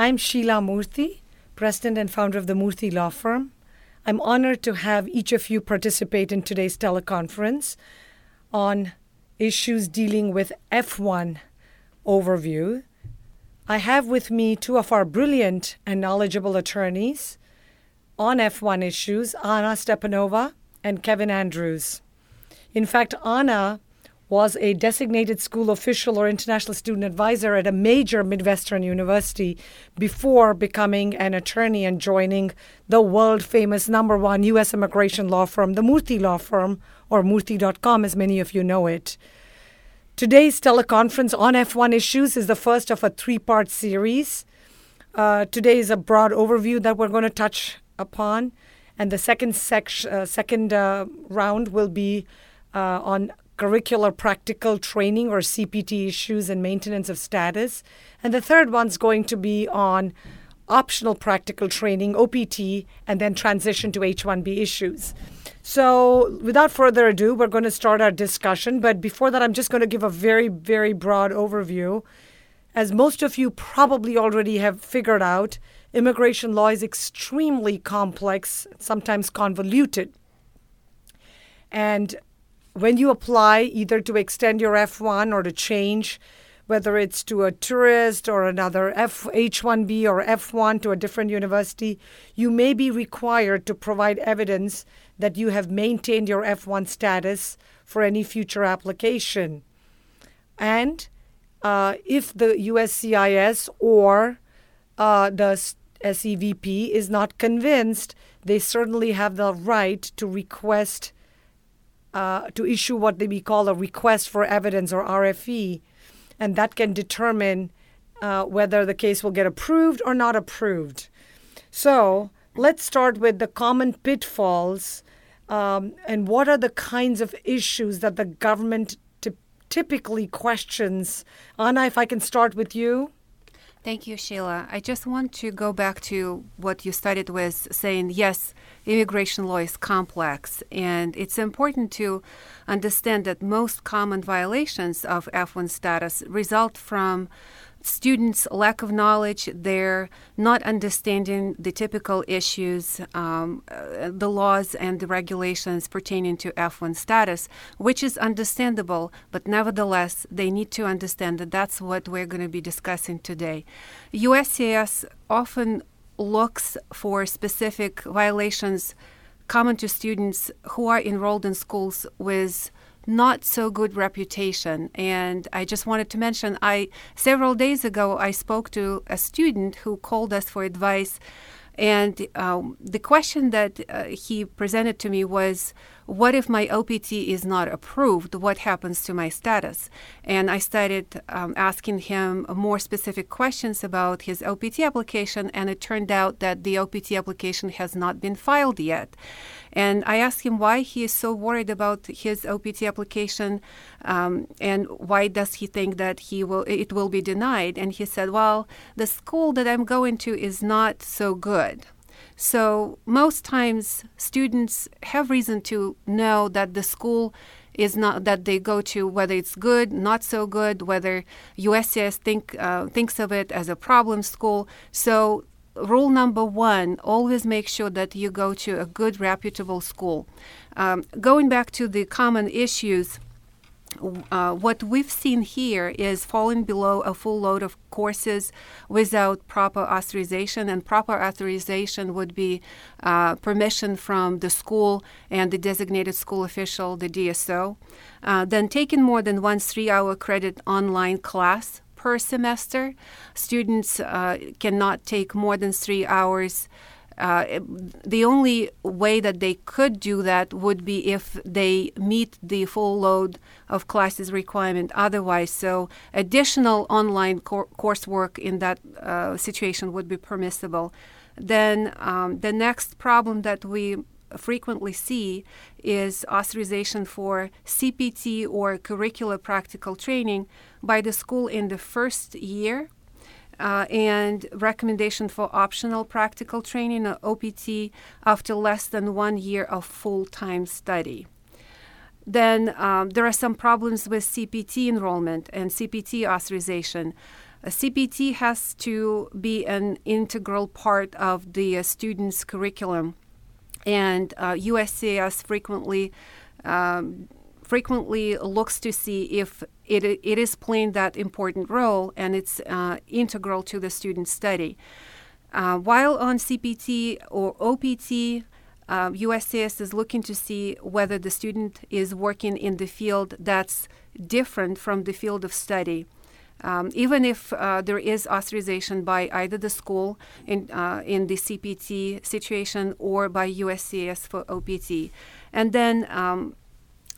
I'm Sheila Murthy, President and founder of the Murthy Law Firm. I'm honored to have each of you participate in today's teleconference on issues dealing with F1 overview. I have with me two of our brilliant and knowledgeable attorneys on F1 issues, Anna Stepanova and Kevin Andrews. In fact, Anna was a designated school official or international student advisor at a major Midwestern university before becoming an attorney and joining the world famous number one U.S. immigration law firm, the Murthy Law Firm, or Murthy.com, as many of you know it. Today's teleconference on F1 issues is the first of a three part series. Uh, today is a broad overview that we're going to touch upon, and the second, sec- uh, second uh, round will be uh, on curricular practical training or CPT issues and maintenance of status. And the third one's going to be on optional practical training, OPT, and then transition to H 1B issues. So, without further ado, we're going to start our discussion. But before that, I'm just going to give a very, very broad overview. As most of you probably already have figured out, immigration law is extremely complex, sometimes convoluted. And when you apply either to extend your F1 or to change, whether it's to a tourist or another F H1B or F1 to a different university, you may be required to provide evidence that you have maintained your F1 status for any future application. And uh, if the USCIS or uh, the SEVP is not convinced, they certainly have the right to request uh, to issue what we call a request for evidence or RFE, and that can determine uh, whether the case will get approved or not approved. So let's start with the common pitfalls um, and what are the kinds of issues that the government t- typically questions. Anna, if I can start with you. Thank you, Sheila. I just want to go back to what you started with saying yes, immigration law is complex, and it's important to understand that most common violations of F1 status result from students' lack of knowledge, their not understanding the typical issues, um, uh, the laws and the regulations pertaining to F1 status, which is understandable, but nevertheless, they need to understand that that's what we're going to be discussing today. USCIS often looks for specific violations common to students who are enrolled in schools with not so good reputation. And I just wanted to mention, I several days ago I spoke to a student who called us for advice, and um, the question that uh, he presented to me was what if my OPT is not approved? What happens to my status? And I started um, asking him more specific questions about his OPT application, and it turned out that the OPT application has not been filed yet. And I asked him why he is so worried about his OPT application, um, and why does he think that he will it will be denied? And he said, "Well, the school that I'm going to is not so good." So most times students have reason to know that the school is not that they go to whether it's good, not so good, whether USCIS think uh, thinks of it as a problem school. So rule number one: always make sure that you go to a good, reputable school. Um, going back to the common issues uh, what we've seen here is falling below a full load of courses without proper authorization, and proper authorization would be uh, permission from the school and the designated school official, the DSO. Uh, then taking more than one three hour credit online class per semester. Students uh, cannot take more than three hours Uh, the only way that they could do that would be if they meet the full load of classes requirement otherwise. So, additional online cor- coursework in that uh, situation would be permissible. Then, um, the next problem that we frequently see is authorization for CPT or curricular practical training by the school in the first year uh, and recommendation for optional practical training or OPT after less than one year of full time study. Then um, there are some problems with CPT enrollment and CPT authorization. A CPT has to be an integral part of the uh, student's curriculum, and uh, USCIS frequently um, frequently looks to see if it, it is playing that important role and it's uh, integral to the student study. Uh, while on CPT or OPT, uh, USCIS is looking to see whether the student is working in the field that's different from the field of study. Um, even if uh, there is authorization by either the school in, uh, in the CPT situation or by USCIS for OPT. And then um,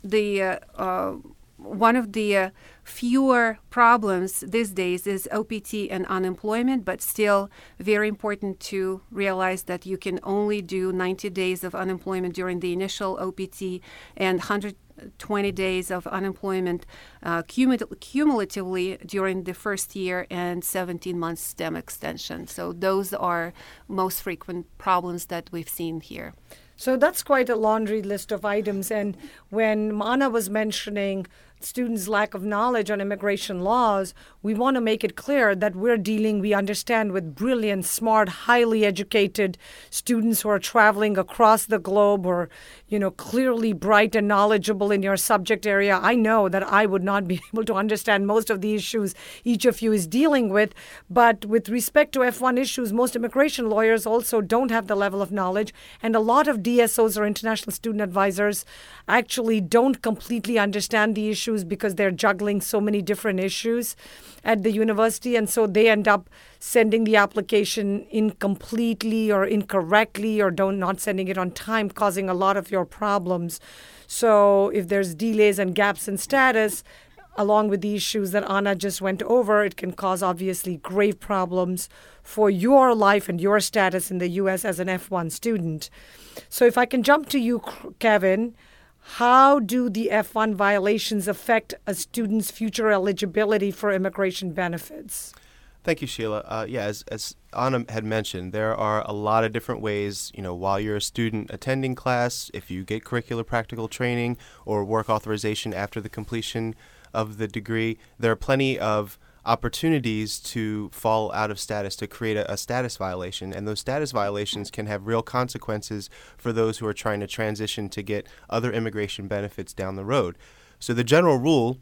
the uh, uh, one of the uh, fewer problems these days is OPT and unemployment, but still very important to realize that you can only do 90 days of unemployment during the initial OPT and 120 days of unemployment uh, cumulatively during the first year and 17 months STEM extension. So those are most frequent problems that we've seen here. So that's quite a laundry list of items. And when Anna was mentioning students' lack of knowledge on immigration laws, we want to make it clear that we're dealing, we understand, with brilliant, smart, highly educated students who are traveling across the globe or, you know, clearly bright and knowledgeable in your subject area. I know that I would not be able to understand most of the issues each of you is dealing with. But with respect to F1 issues, most immigration lawyers also don't have the level of knowledge. And a lot of DSOs or international student advisors actually don't completely understand the issues because they're juggling so many different issues at the university, and so they end up sending the application incompletely or incorrectly or don't not sending it on time, causing a lot of your problems. So if there's delays and gaps in status, along with the issues that Anna just went over, it can cause obviously grave problems for your life and your status in the US as an F1 student. So, if I can jump to you, Kevin, how do the F1 violations affect a student's future eligibility for immigration benefits? Thank you, Sheila. Uh, yeah, as, as Anna had mentioned, there are a lot of different ways, you know, while you're a student attending class, if you get curricular practical training or work authorization after the completion of the degree, there are plenty of opportunities to fall out of status to create a, a, status violation and those status violations can have real consequences for those who are trying to transition to get other immigration benefits down the road so the general rule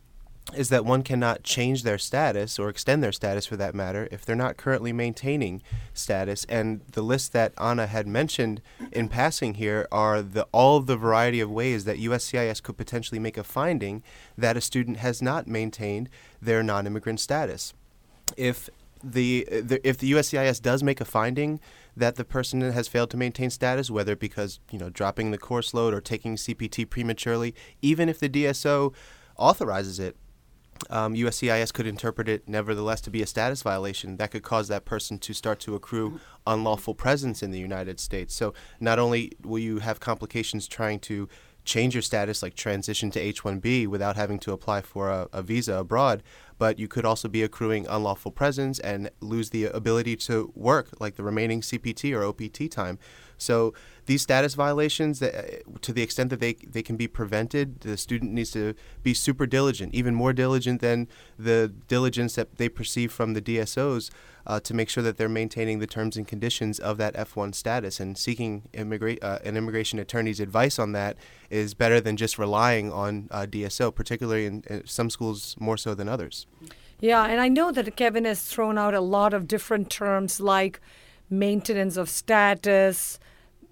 is that one cannot change their status or extend their status for that matter if they're not currently maintaining status. And the list that Anna had mentioned in passing here are the all the variety of ways that USCIS could potentially make a finding that a student has not maintained their non-immigrant status. If the, the if the USCIS does make a finding that the person has failed to maintain status, whether because you know dropping the course load or taking CPT prematurely, even if the DSO authorizes it, um, USCIS could interpret it nevertheless to be a status violation that could cause that person to start to accrue unlawful presence in the United States. So not only will you have complications trying to change your status, like transition to H 1B without having to apply for a, a, visa abroad, but you could also be accruing unlawful presence and lose the ability to work, like the remaining CPT or OPT time. So these status violations, that, uh, to the extent that they, they can be prevented, the student needs to be super diligent, even more diligent than the diligence that they perceive from the DSOs uh, to make sure that they're maintaining the terms and conditions of that F1 status. And seeking immigra- uh, an immigration attorney's advice on that is better than just relying on uh, DSO, particularly in, in some schools more so than others. Yeah, and I know that Kevin has thrown out a lot of different terms like maintenance of status,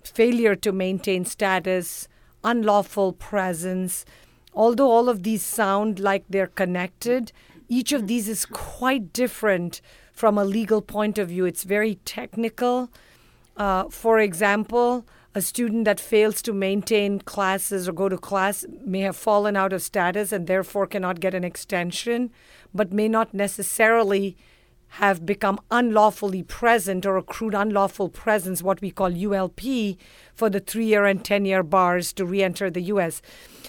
failure to maintain status, unlawful presence. Although all of these sound like they're connected, each of these is quite different from a legal point of view. It's very technical. Uh, for example, a student that fails to maintain classes or go to class may have fallen out of status and therefore cannot get an extension, but may not necessarily have become unlawfully present or accrued unlawful presence, what we call ULP, for the three year and 10 year bars to re enter the US.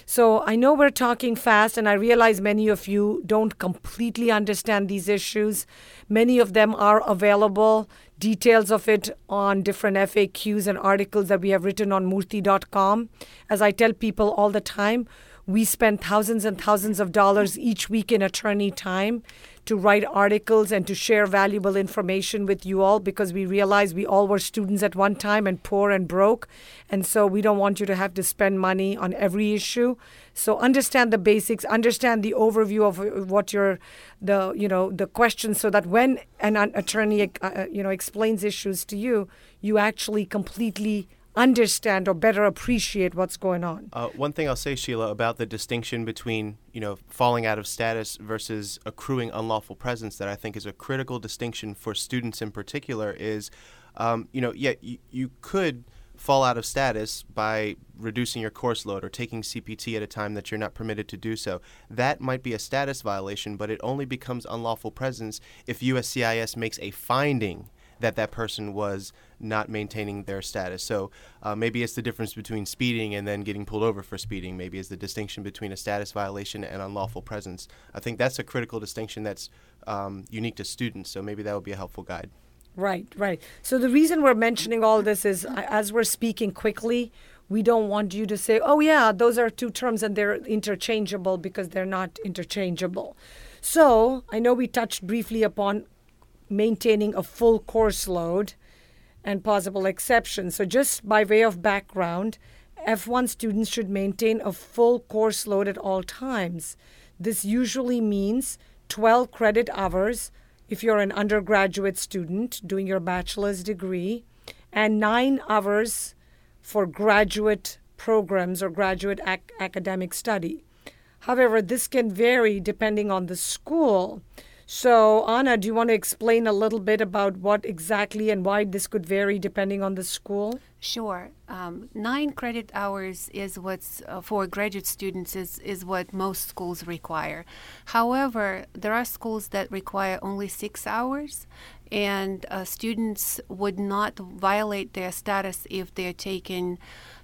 So I know we're talking fast, and I realize many of you don't completely understand these issues. Many of them are available, details of it on different FAQs and articles that we have written on murthy.com. As I tell people all the time, we spend thousands and thousands of dollars each week in attorney time to write articles and to share valuable information with you all because we realize we all were students at one time and poor and broke. And so we don't want you to have to spend money on every issue. So understand the basics, understand the overview of what your the you know the questions so that when an attorney uh, you know explains issues to you, you actually completely understand or better appreciate what's going on. Uh, one thing I'll say, Sheila, about the distinction between you know falling out of status versus accruing unlawful presence that I think is a critical distinction for students in particular is, um, you know, yeah, you, you could fall out of status by reducing your course load or taking CPT at a time that you're not permitted to do so. That might be a status violation, but it only becomes unlawful presence if USCIS makes a finding that that person was not maintaining their status. So uh, maybe it's the difference between speeding and then getting pulled over for speeding. Maybe it's the distinction between a status violation and unlawful presence. I think that's a critical distinction that's um, unique to students. So maybe that would be a helpful guide. Right, right. So the reason we're mentioning all this is as we're speaking quickly, we don't want you to say, oh, yeah, those are two terms and they're interchangeable because they're not interchangeable. So I know we touched briefly upon maintaining a full course load and possible exceptions. So, just by way of background, F1 students should maintain a full course load at all times. This usually means 12 credit hours if you're an undergraduate student doing your bachelor's degree, and nine hours for graduate programs or graduate ac- academic study. However, this can vary depending on the school. So, Anna, do you want to explain a little bit about what exactly and why this could vary depending on the school? Sure. Um, nine credit hours is what's uh, for graduate students is, is what most schools require. However, there are schools that require only six hours, and uh, students would not violate their status if they're taking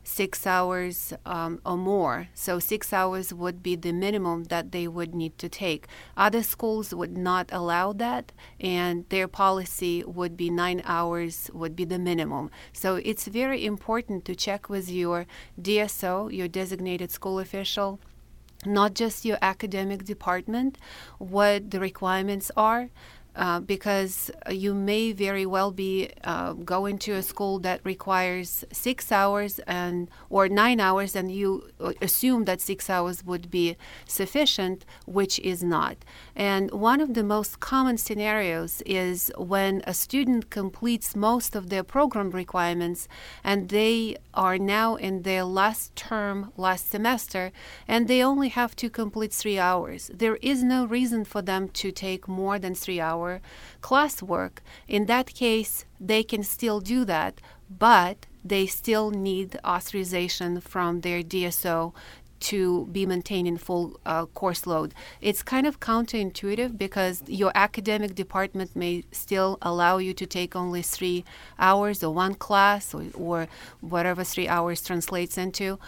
six hours um, or more. So, six hours would be the minimum that they would need to take. Other schools would not allow that, and their policy would be nine hours would be the minimum. So, it's very important to check with your DSO, your designated school official not just your academic department, what the requirements are, uh, because you may very well be uh, going to a school that requires six hours and or nine hours, and you uh, assume that six hours would be sufficient, which is not. And one of the most common scenarios is when a student completes most of their program requirements, and they are now in their last term, last semester, and they only have to complete three hours. There is no reason for them to take more than three hours classwork, in that case, they can still do that, but they still need authorization from their DSO to be maintaining full uh, course load. It's kind of counterintuitive because your academic department may still allow you to take only three hours or one class or, or whatever three hours translates into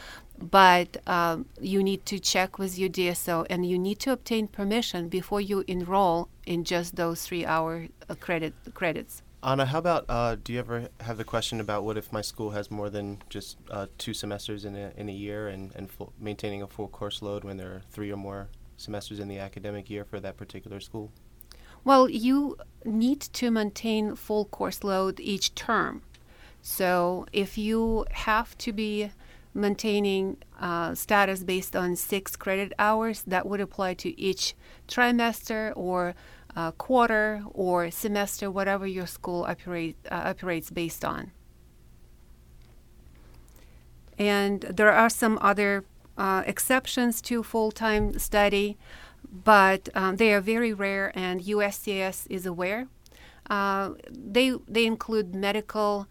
but um, you need to check with your DSO and you need to obtain permission before you enroll in just those three hour uh, credit credits. Anna, how about uh, do you ever have the question about what if my school has more than just uh, two semesters in a, in a year and, and full, maintaining a full course load when there are three or more semesters in the academic year for that particular school? Well, you need to maintain full course load each term. So if you have to be maintaining uh, status based on six credit hours, that would apply to each trimester or uh, quarter or semester, whatever your school operate, uh, operates based on. And there are some other uh, exceptions to full time study, but um, they are very rare, and USCIS is aware. Uh, they, they include medical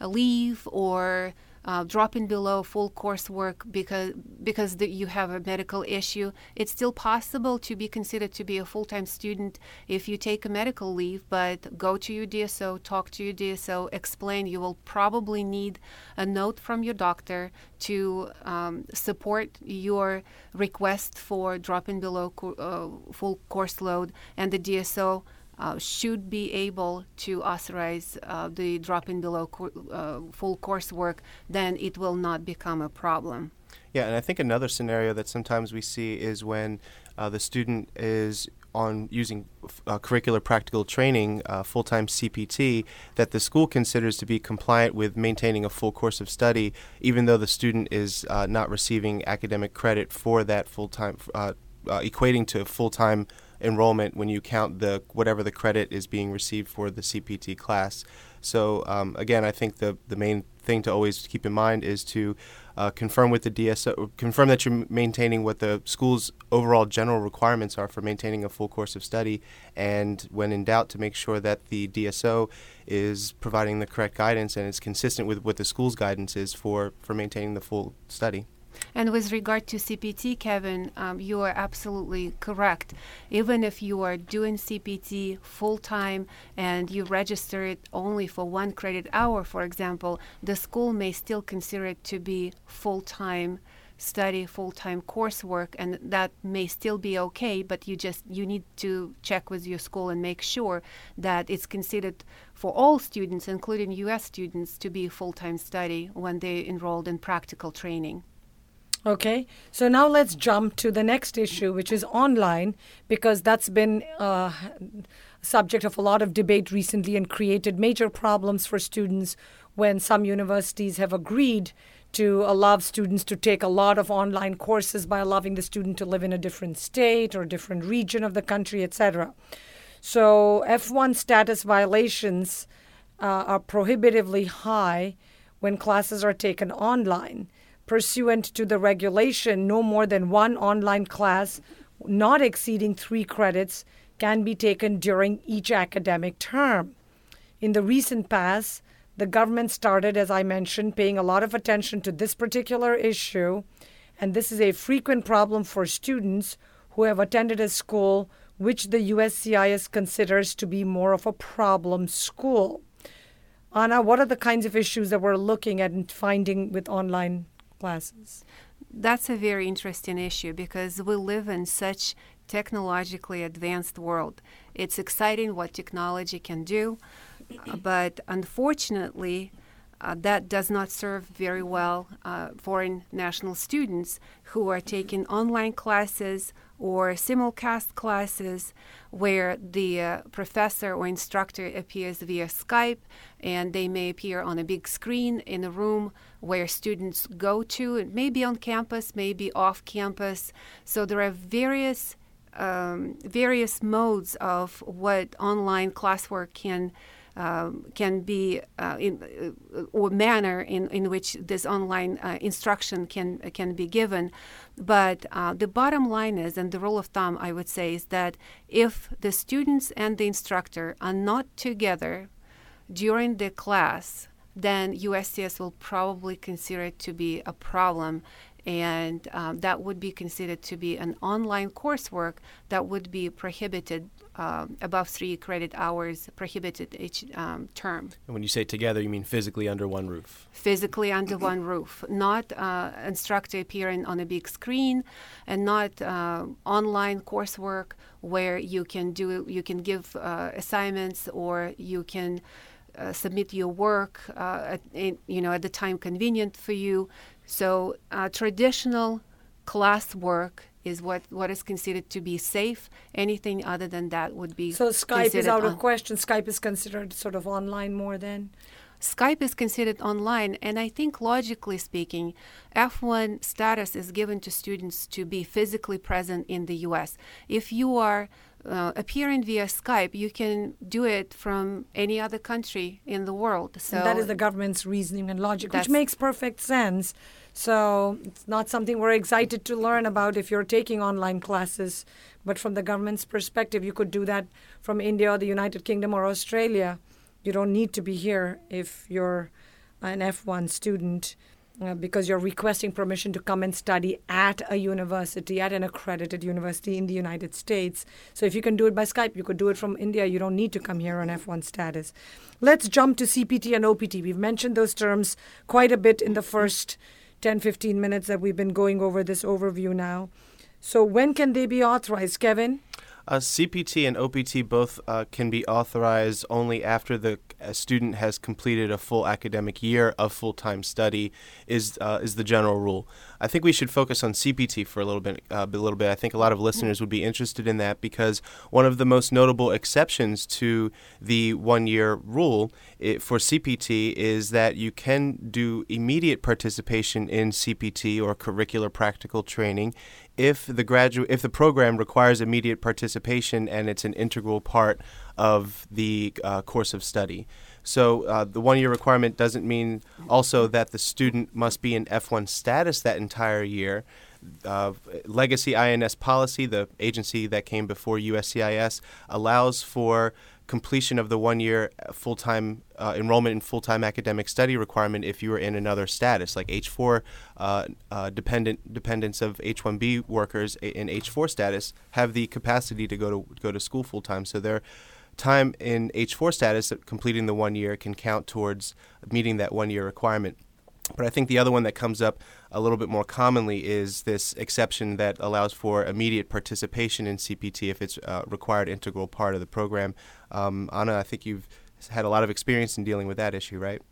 leave or uh, dropping below full coursework because because the, you have a medical issue, it's still possible to be considered to be a full-time student if you take a medical leave. But go to your DSO, talk to your DSO, explain. You will probably need a note from your doctor to um, support your request for dropping below co- uh, full course load, and the DSO uh, should be able to authorize uh, the drop-in below co- uh, full coursework, then it will not become a problem. Yeah, and I think another scenario that sometimes we see is when uh, the student is on using uh, curricular practical training, uh, full time CPT, that the school considers to be compliant with maintaining a full course of study, even though the student is uh, not receiving academic credit for that full time, uh, uh, equating to full time enrollment when you count the whatever the credit is being received for the CPT class. So um, again, I think the the main thing to always keep in mind is to uh, confirm with the DSO, confirm that you're maintaining what the school's overall general requirements are for maintaining a full course of study, and when in doubt, to make sure that the DSO is providing the correct guidance and is consistent with what the school's guidance is for for maintaining the full study. And with regard to CPT, Kevin, um, you are absolutely correct. Even if you are doing CPT full time and you register it only for one credit hour, for example, the school may still consider it to be full time study full-time coursework and that may still be okay but you just you need to check with your school and make sure that it's considered for all students including US students to be full-time study when they enrolled in practical training Okay, so now let's jump to the next issue, which is online, because that's been uh, subject of a lot of debate recently and created major problems for students when some universities have agreed to allow students to take a lot of online courses by allowing the student to live in a different state or different region of the country, etc. So F1 status violations uh, are prohibitively high when classes are taken online pursuant to the regulation, no more than one online class, not exceeding three credits, can be taken during each academic term. In the recent past, the government started, as I mentioned, paying a lot of attention to this particular issue, and this is a frequent problem for students who have attended a school which the USCIS considers to be more of a problem school. Anna, what are the kinds of issues that we're looking at and finding with online classes? That's a very interesting issue because we live in such technologically advanced world. It's exciting what technology can do, but unfortunately, uh, that does not serve very well uh, foreign national students who are taking online classes or simulcast classes where the uh, professor or instructor appears via Skype and they may appear on a big screen in a room where students go to. It may be on campus, maybe off campus. So there are various um, various modes of what online classwork can um, can be uh, in uh, or manner in, in which this online uh, instruction can can be given. But uh, the bottom line is, and the rule of thumb I would say is that if the students and the instructor are not together during the class, then USCIS will probably consider it to be a problem and um, that would be considered to be an online coursework that would be prohibited um, above three credit hours prohibited each um, term. And when you say together, you mean physically under one roof? Physically under one roof, not uh, instructor appearing on a big screen, and not uh, online coursework where you can do you can give uh, assignments or you can. Uh, submit your work, uh, at, in, you know, at the time convenient for you. So uh, traditional class work is what, what is considered to be safe. Anything other than that would be so Skype is out of question. Skype is considered sort of online more than. Skype is considered online, and I think logically speaking, F1 status is given to students to be physically present in the US. If you are uh, appearing via Skype, you can do it from any other country in the world. So and that is the government's reasoning and logic, which makes perfect sense. So it's not something we're excited to learn about if you're taking online classes, but from the government's perspective, you could do that from India or the United Kingdom or Australia. You don't need to be here if you're an F1 student uh, because you're requesting permission to come and study at a university, at an accredited university in the United States. So if you can do it by Skype, you could do it from India. You don't need to come here on F1 status. Let's jump to CPT and OPT. We've mentioned those terms quite a bit in the first 10, 15 minutes that we've been going over this overview now. So when can they be authorized, Kevin? Uh, CPT and OPT both uh, can be authorized only after the student has completed a full academic year of full-time study. Is uh, is the general rule. I think we should focus on CPT for a little bit. Uh, a little bit. I think a lot of listeners would be interested in that because one of the most notable exceptions to the one-year rule it, for CPT is that you can do immediate participation in CPT or curricular practical training if the graduate if the program requires immediate participation and it's an integral part of the uh, course of study. So uh, the one year requirement doesn't mean also that the student must be in F1 status that entire year. Uh, Legacy INS policy, the agency that came before USCIS, allows for completion of the one year full time uh, enrollment in full time academic study requirement if you are in another status, like H4 uh, uh, dependent dependents of H1B workers in H4 status have the capacity to go to go to school full time. So their time in H4 status, completing the one year, can count towards meeting that one year requirement. But I think the other one that comes up a little bit more commonly is this exception that allows for immediate participation in CPT if it's a required integral part of the program. Um, Anna, I think you've had a lot of experience in dealing with that issue, right?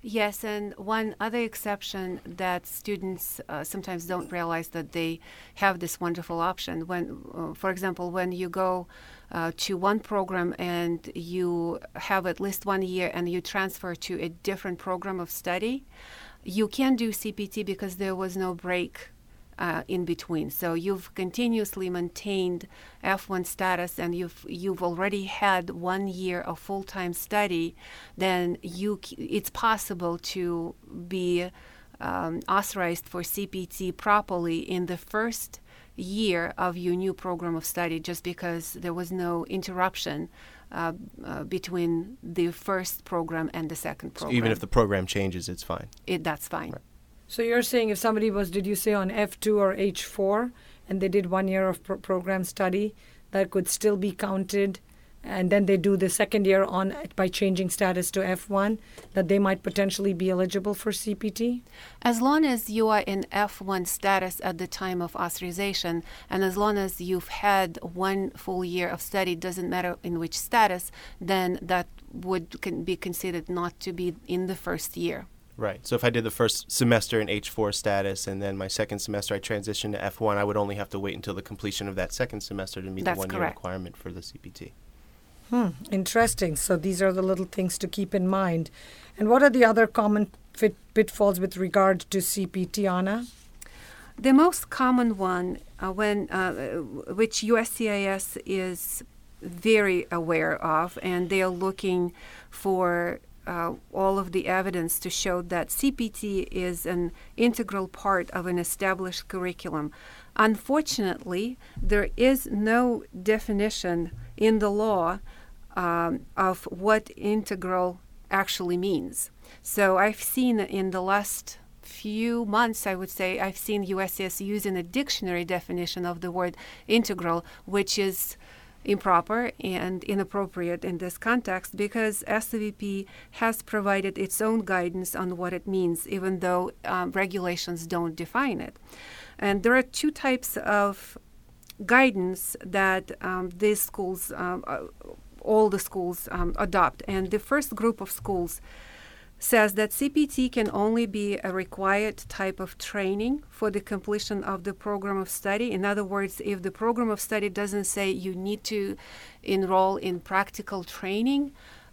Yes, and one other exception that students uh, sometimes don't realize that they have this wonderful option. When, uh, for example, when you go uh, to one program and you have at least one year and you transfer to a different program of study, you can do CPT because there was no break uh, in between. So you've continuously maintained F1 status, and you've you've already had one year of full-time study. Then you it's possible to be um, authorized for CPT properly in the first year of your new program of study, just because there was no interruption uh, uh, between the first program and the second program. So even if the program changes, it's fine. It, that's fine. Right. So you're saying if somebody was, did you say on F2 or H4, and they did one year of pro- program study, that could still be counted and then they do the second year on by changing status to F1 that they might potentially be eligible for CPT? As long as you are in F1 status at the time of authorization and as long as you've had one full year of study doesn't matter in which status then that would can be considered not to be in the first year. Right. So if I did the first semester in H4 status and then my second semester I transitioned to F1, I would only have to wait until the completion of that second semester to meet That's the one year requirement for the CPT. Hmm, interesting. So these are the little things to keep in mind. And what are the other common fit pitfalls with regard to CPT, Anna? The most common one, uh, when uh, which USCIS is very aware of, and they are looking for uh, all of the evidence to show that CPT is an integral part of an established curriculum. Unfortunately, there is no definition in the law um, of what integral actually means. So I've seen in the last few months, I would say, I've seen USCIS using a dictionary definition of the word integral, which is improper and inappropriate in this context because SEVP has provided its own guidance on what it means, even though um, regulations don't define it. And there are two types of guidance that um, these schools um, uh, all the schools um, adopt. And the first group of schools says that CPT can only be a required type of training for the completion of the program of study. In other words, if the program of study doesn't say you need to enroll in practical training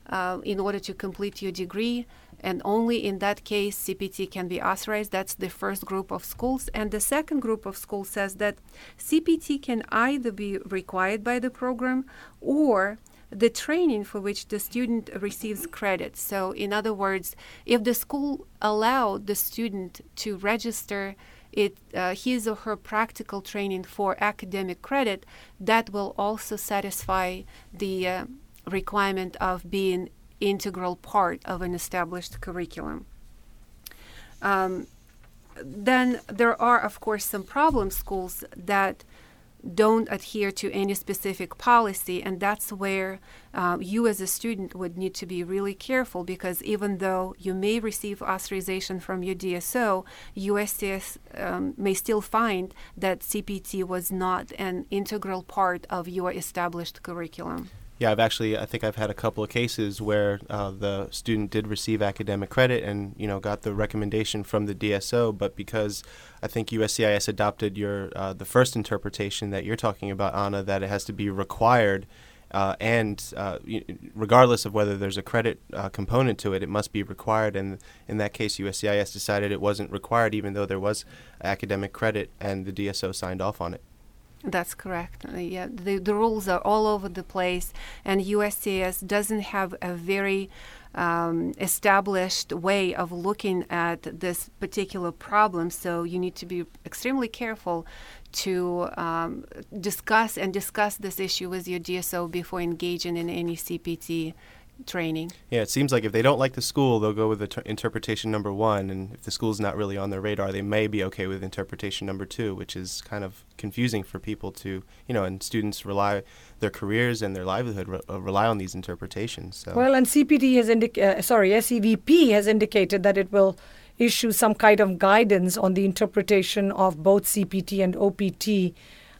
uh, in order to complete your degree, and only in that case CPT can be authorized. That's the first group of schools. And the second group of schools says that CPT can either be required by the program or the training for which the student receives credit. So, in other words, if the school allowed the student to register it, uh, his or her practical training for academic credit, that will also satisfy the uh, requirement of being integral part of an established curriculum. Um, then there are, of course, some problem schools that don't adhere to any specific policy, and that's where uh, you as a student would need to be really careful because even though you may receive authorization from your DSO, USCIS um, may still find that CPT was not an integral part of your established curriculum. Yeah, I've actually I think I've had a couple of cases where uh, the student did receive academic credit and you know got the recommendation from the DSO, but because I think USCIS adopted your uh, the first interpretation that you're talking about, Anna, that it has to be required. Uh, and uh, regardless of whether there's a credit uh, component to it, it must be required. And in that case, USCIS decided it wasn't required, even though there was academic credit, and the DSO signed off on it. That's correct. Uh, yeah, the, the rules are all over the place, and USCIS doesn't have a very um, established way of looking at this particular problem. So you need to be extremely careful to um, discuss and discuss this issue with your DSO before engaging in any CPT training. Yeah, it seems like if they don't like the school, they'll go with the ter- interpretation number one, and if the school's not really on their radar, they may be okay with interpretation number two, which is kind of confusing for people to, you know, and students rely their careers and their livelihood re- uh, rely on these interpretations. So. Well, and CPD has indicated, uh, sorry, SEVP has indicated that it will issue some kind of guidance on the interpretation of both CPT and OPT.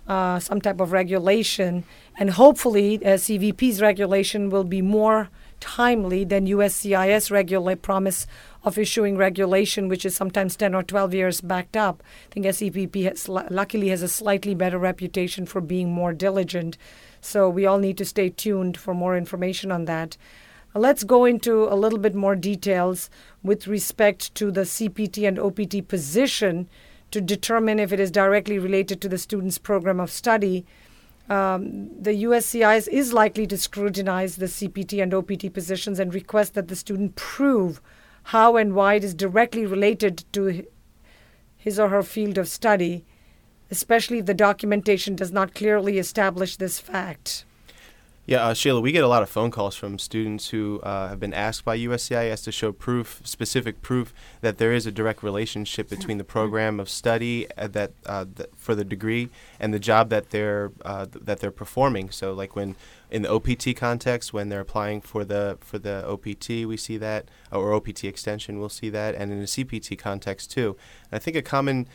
Uh, some type of regulation, and hopefully, uh, SEVP's regulation will be more timely than USCIS regula- promise of issuing regulation, which is sometimes 10 or 12 years backed up. I think SEVP has, luckily has a slightly better reputation for being more diligent. So we all need to stay tuned for more information on that. Let's go into a little bit more details with respect to the CPT and OPT position to determine if it is directly related to the student's program of study um, the USCIS is likely to scrutinize the CPT and OPT positions and request that the student prove how and why it is directly related to his or her field of study, especially if the documentation does not clearly establish this fact. Yeah, uh, Sheila, we get a lot of phone calls from students who uh, have been asked by USCIS to show proof, specific proof, that there is a direct relationship between the program of study uh, that uh, th- for the degree and the job that they're uh, th- that they're performing. So, like when in the OPT context, when they're applying for the for the OPT, we see that, or OPT extension, we'll see that, and in the CPT context too. And I think a common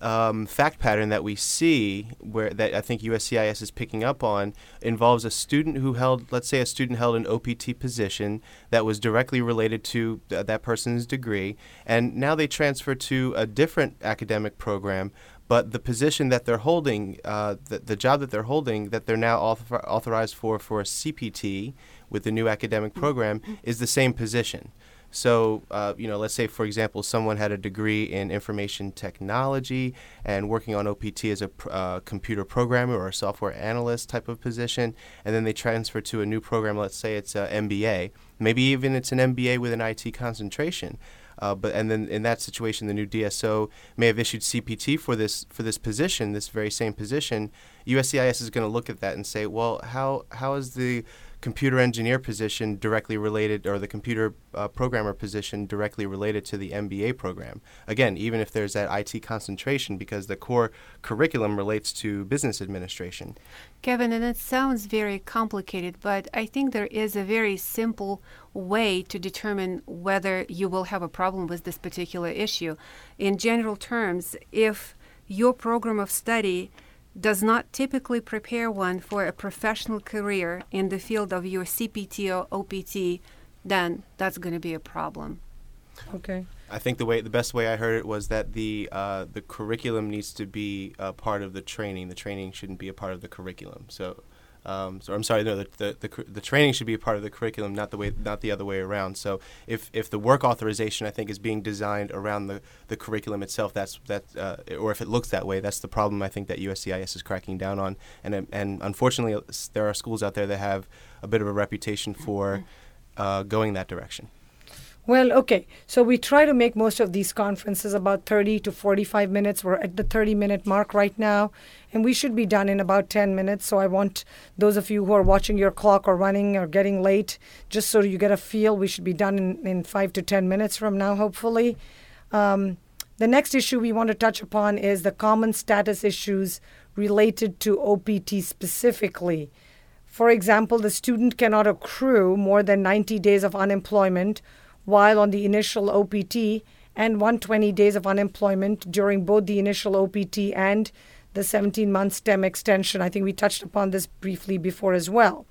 um, fact pattern that we see where that I think USCIS is picking up on involves a student who held, let's say, a student held an OPT position that was directly related to th- that person's degree, and now they transfer to a different academic program. But the position that they're holding, uh, the, the job that they're holding, that they're now author- authorized for for a CPT with the new academic program, is the same position. So, uh, you know, let's say, for example, someone had a degree in information technology and working on OPT as a uh, computer programmer or a software analyst type of position, and then they transfer to a new program. Let's say it's an MBA, maybe even it's an MBA with an IT concentration. Uh, but and then in that situation, the new DSO may have issued CPT for this for this position, this very same position. USCIS is going to look at that and say, well, how how is the computer engineer position directly related, or the computer uh, programmer position directly related to the MBA program. Again, even if there's that IT concentration, because the core curriculum relates to business administration. Kevin, and it sounds very complicated, but I think there is a very simple way to determine whether you will have a problem with this particular issue. In general terms, if your program of study does not typically prepare one for a professional career in the field of your CPT or OPT, then that's going to be a problem. Okay. I think the way the best way I heard it was that the uh, the curriculum needs to be a part of the training. The training shouldn't be a part of the curriculum. So um, so I'm sorry, no, the, the, the, the, training should be a part of the curriculum, not the way, not the other way around. So if, if the work authorization I think is being designed around the, the curriculum itself, that's that, uh, or if it looks that way, that's the problem I think that USCIS is cracking down on. And and unfortunately, there are schools out there that have a bit of a reputation for uh, going that direction. Well, okay. So we try to make most of these conferences about 30 to 45 minutes. We're at the 30 minute mark right now, and we should be done in about 10 minutes. So I want those of you who are watching your clock or running or getting late, just so you get a feel, we should be done in, in five to 10 minutes from now, hopefully. Um, the next issue we want to touch upon is the common status issues related to OPT specifically. For example, the student cannot accrue more than 90 days of unemployment while on the initial OPT and 120 days of unemployment during both the initial OPT and the 17 month STEM extension. I think we touched upon this briefly before as well.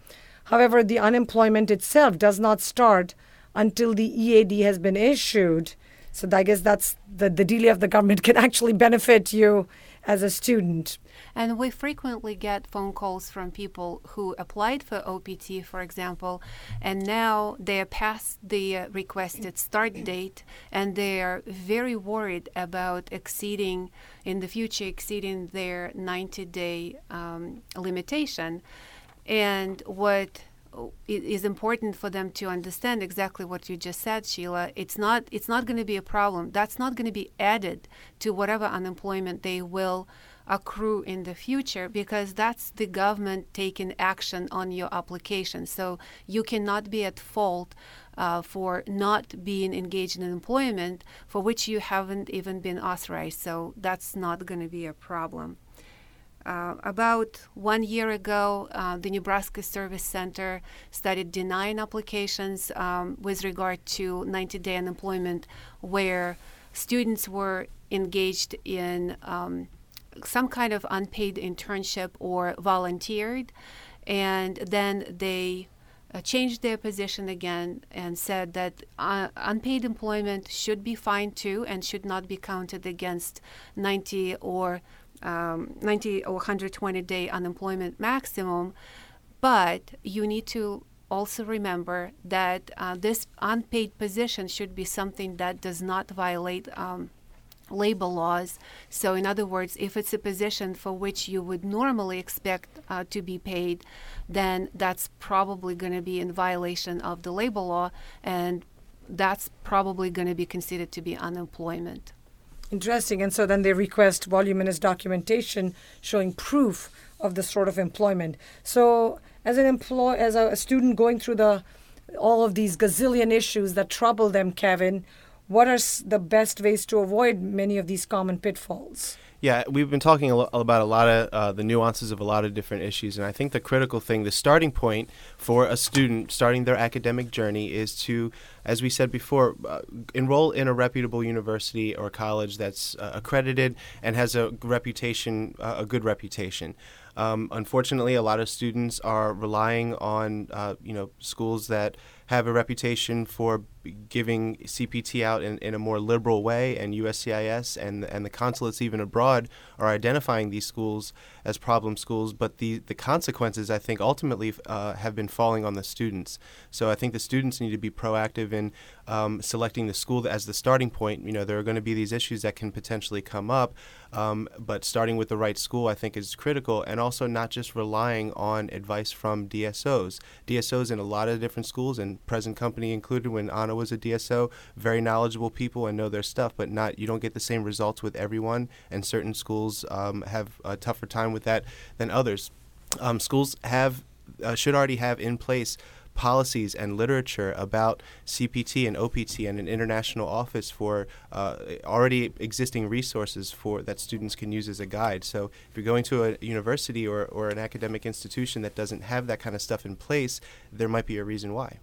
However, the unemployment itself does not start until the EAD has been issued. So I guess that's the, the delay of the government can actually benefit you as a student. And we frequently get phone calls from people who applied for OPT, for example, and now they are past the requested start date and they are very worried about exceeding, in the future, exceeding their 90 day um, limitation. And what it is important for them to understand exactly what you just said, Sheila. It's not it's not going to be a problem. That's not going to be added to whatever unemployment they will accrue in the future because that's the government taking action on your application. So you cannot be at fault uh, for not being engaged in employment for which you haven't even been authorized. So that's not going to be a problem. Uh, about one year ago, uh, the Nebraska Service Center started denying applications um, with regard to 90 day unemployment where students were engaged in um, some kind of unpaid internship or volunteered, and then they uh, changed their position again and said that uh, unpaid employment should be fine too and should not be counted against 90 or um, 90 or 120 day unemployment maximum. But you need to also remember that uh, this unpaid position should be something that does not violate um, labor laws. So, in other words, if it's a position for which you would normally expect uh, to be paid, then that's probably going to be in violation of the labor law, and that's probably going to be considered to be unemployment. Interesting. And so then they request voluminous documentation showing proof of the sort of employment. So as an employee, as a, a student going through the all of these gazillion issues that trouble them, Kevin, what are the best ways to avoid many of these common pitfalls? Yeah, we've been talking a lo- about a lot of uh, the nuances of a lot of different issues, and I think the critical thing, the starting point for a student starting their academic journey, is to, as we said before, uh, enroll in a reputable university or college that's uh, accredited and has a reputation, uh, a good reputation. Um, unfortunately, a lot of students are relying on, uh, you know, schools that have a reputation for giving CPT out in, in a more liberal way, and USCIS and and the consulates even abroad are identifying these schools as problem schools. But the the consequences, I think, ultimately uh, have been falling on the students. So I think the students need to be proactive in um, selecting the school as the starting point. You know, there are going to be these issues that can potentially come up, um, but starting with the right school, I think, is critical, and also not just relying on advice from DSOs. DSOs in a lot of different schools, and present company included when Anna was a DSO, very knowledgeable people and know their stuff, but not you don't get the same results with everyone, and certain schools um, have a tougher time with that than others. Um, schools have uh, should already have in place policies and literature about CPT and OPT and an international office for uh, already existing resources for that students can use as a guide. So if you're going to a university or, or an academic institution that doesn't have that kind of stuff in place, there might be a reason why.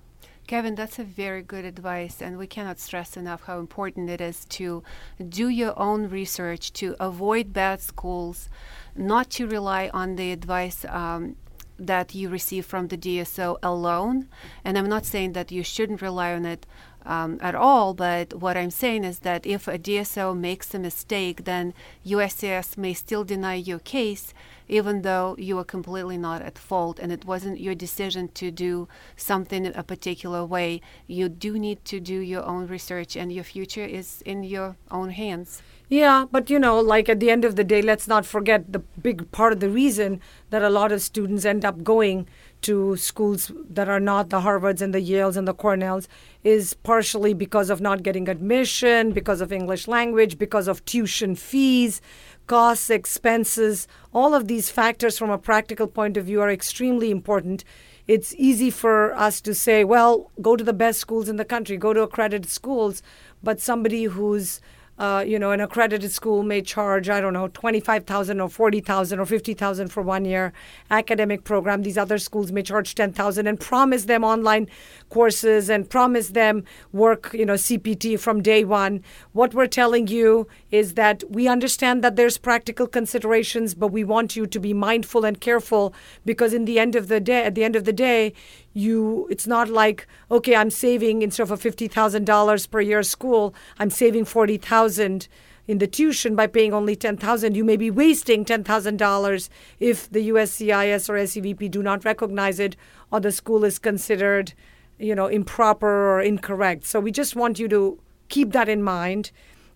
Kevin, that's a very good advice, and we cannot stress enough how important it is to do your own research, to avoid bad schools, not to rely on the advice um, that you receive from the DSO alone. And I'm not saying that you shouldn't rely on it um, at all, but what I'm saying is that if a DSO makes a mistake, then USCIS may still deny your case even though you were completely not at fault and it wasn't your decision to do something in a particular way. You do need to do your own research, and your future is in your own hands. Yeah, but you know, like at the end of the day, let's not forget the big part of the reason that a lot of students end up going to schools that are not the Harvards and the Yales and the Cornells is partially because of not getting admission, because of English language, because of tuition fees costs, expenses, all of these factors from a practical point of view are extremely important. It's easy for us to say, well, go to the best schools in the country, go to accredited schools, but somebody who's uh, you know, an accredited school may charge, I don't know, 25,000 or 40,000 or 50,000 for one year academic program. These other schools may charge 10,000 and promise them online courses and promise them work, you know, CPT from day one. What we're telling you is that we understand that there's practical considerations, but we want you to be mindful and careful because in the end of the day, at the end of the day, you it's not like okay i'm saving instead of a $50000 per year school i'm saving 40000 in the tuition by paying only 10000 you may be wasting $10000 if the uscis or sevp do not recognize it or the school is considered you know improper or incorrect. So we just want you to keep that in mind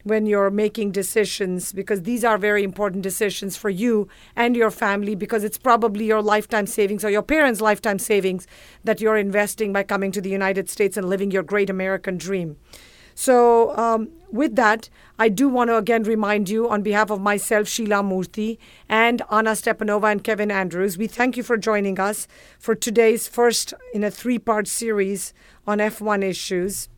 when you're making decisions because these are very important decisions for you and your family because it's probably your lifetime savings or your parents' lifetime savings that you're investing by coming to the United States and living your great American dream. So, um, with that, I do want to again remind you on behalf of myself, Sheila Murthy, and Anna Stepanova and Kevin Andrews, we thank you for joining us for today's first in a three part series on F1 issues.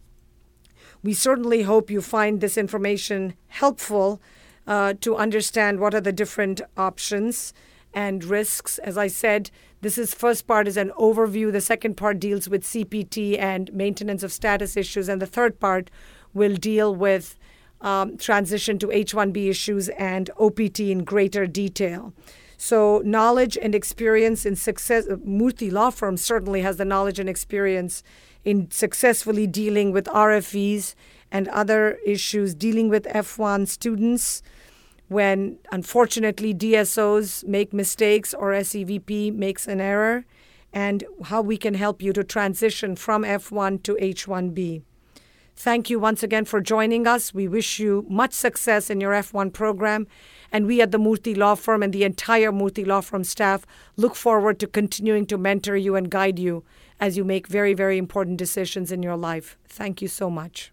We certainly hope you find this information helpful uh, to understand what are the different options and risks. As I said, this is first part is an overview. The second part deals with CPT and maintenance of status issues, and the third part will deal with um, transition to H-1B issues and OPT in greater detail. So, knowledge and experience in success. Murthy Law Firm certainly has the knowledge and experience in successfully dealing with RFEs and other issues, dealing with F1 students when unfortunately DSOs make mistakes or SEVP makes an error, and how we can help you to transition from F1 to H1B. Thank you once again for joining us. We wish you much success in your F1 program. And we at the Murthy Law Firm and the entire Murthy Law Firm staff look forward to continuing to mentor you and guide you as you make very, very important decisions in your life. Thank you so much.